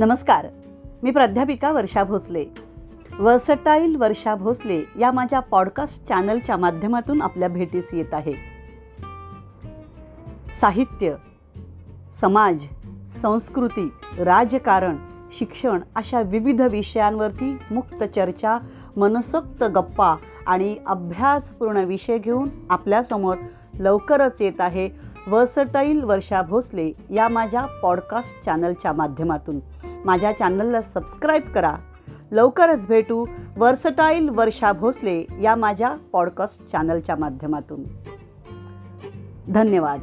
नमस्कार. मी प्राध्यापिका वर्षा भोसले. वर्सटाईल वर्षा भोसले या माझ्या पॉडकास्ट चॅनलच्या माध्यमातून आपल्या भेटीस येत आहे. साहित्य समाज संस्कृती राजकारण शिक्षण अशा विविध विषयांवरती मुक्त चर्चा मनसोक्त गप्पा आणि अभ्यासपूर्ण विषय घेऊन आपल्यासमोर लवकरच येत आहे वर्सटाईल वर्षा भोसले या माझ्या पॉडकास्ट चॅनलच्या माध्यमातून. माझ्या चॅनलला सबस्क्राईब करा. लवकरच भेटू वर्सटाईल वर्षा भोसले या माझ्या पॉडकास्ट चॅनलच्या माध्यमातून. धन्यवाद.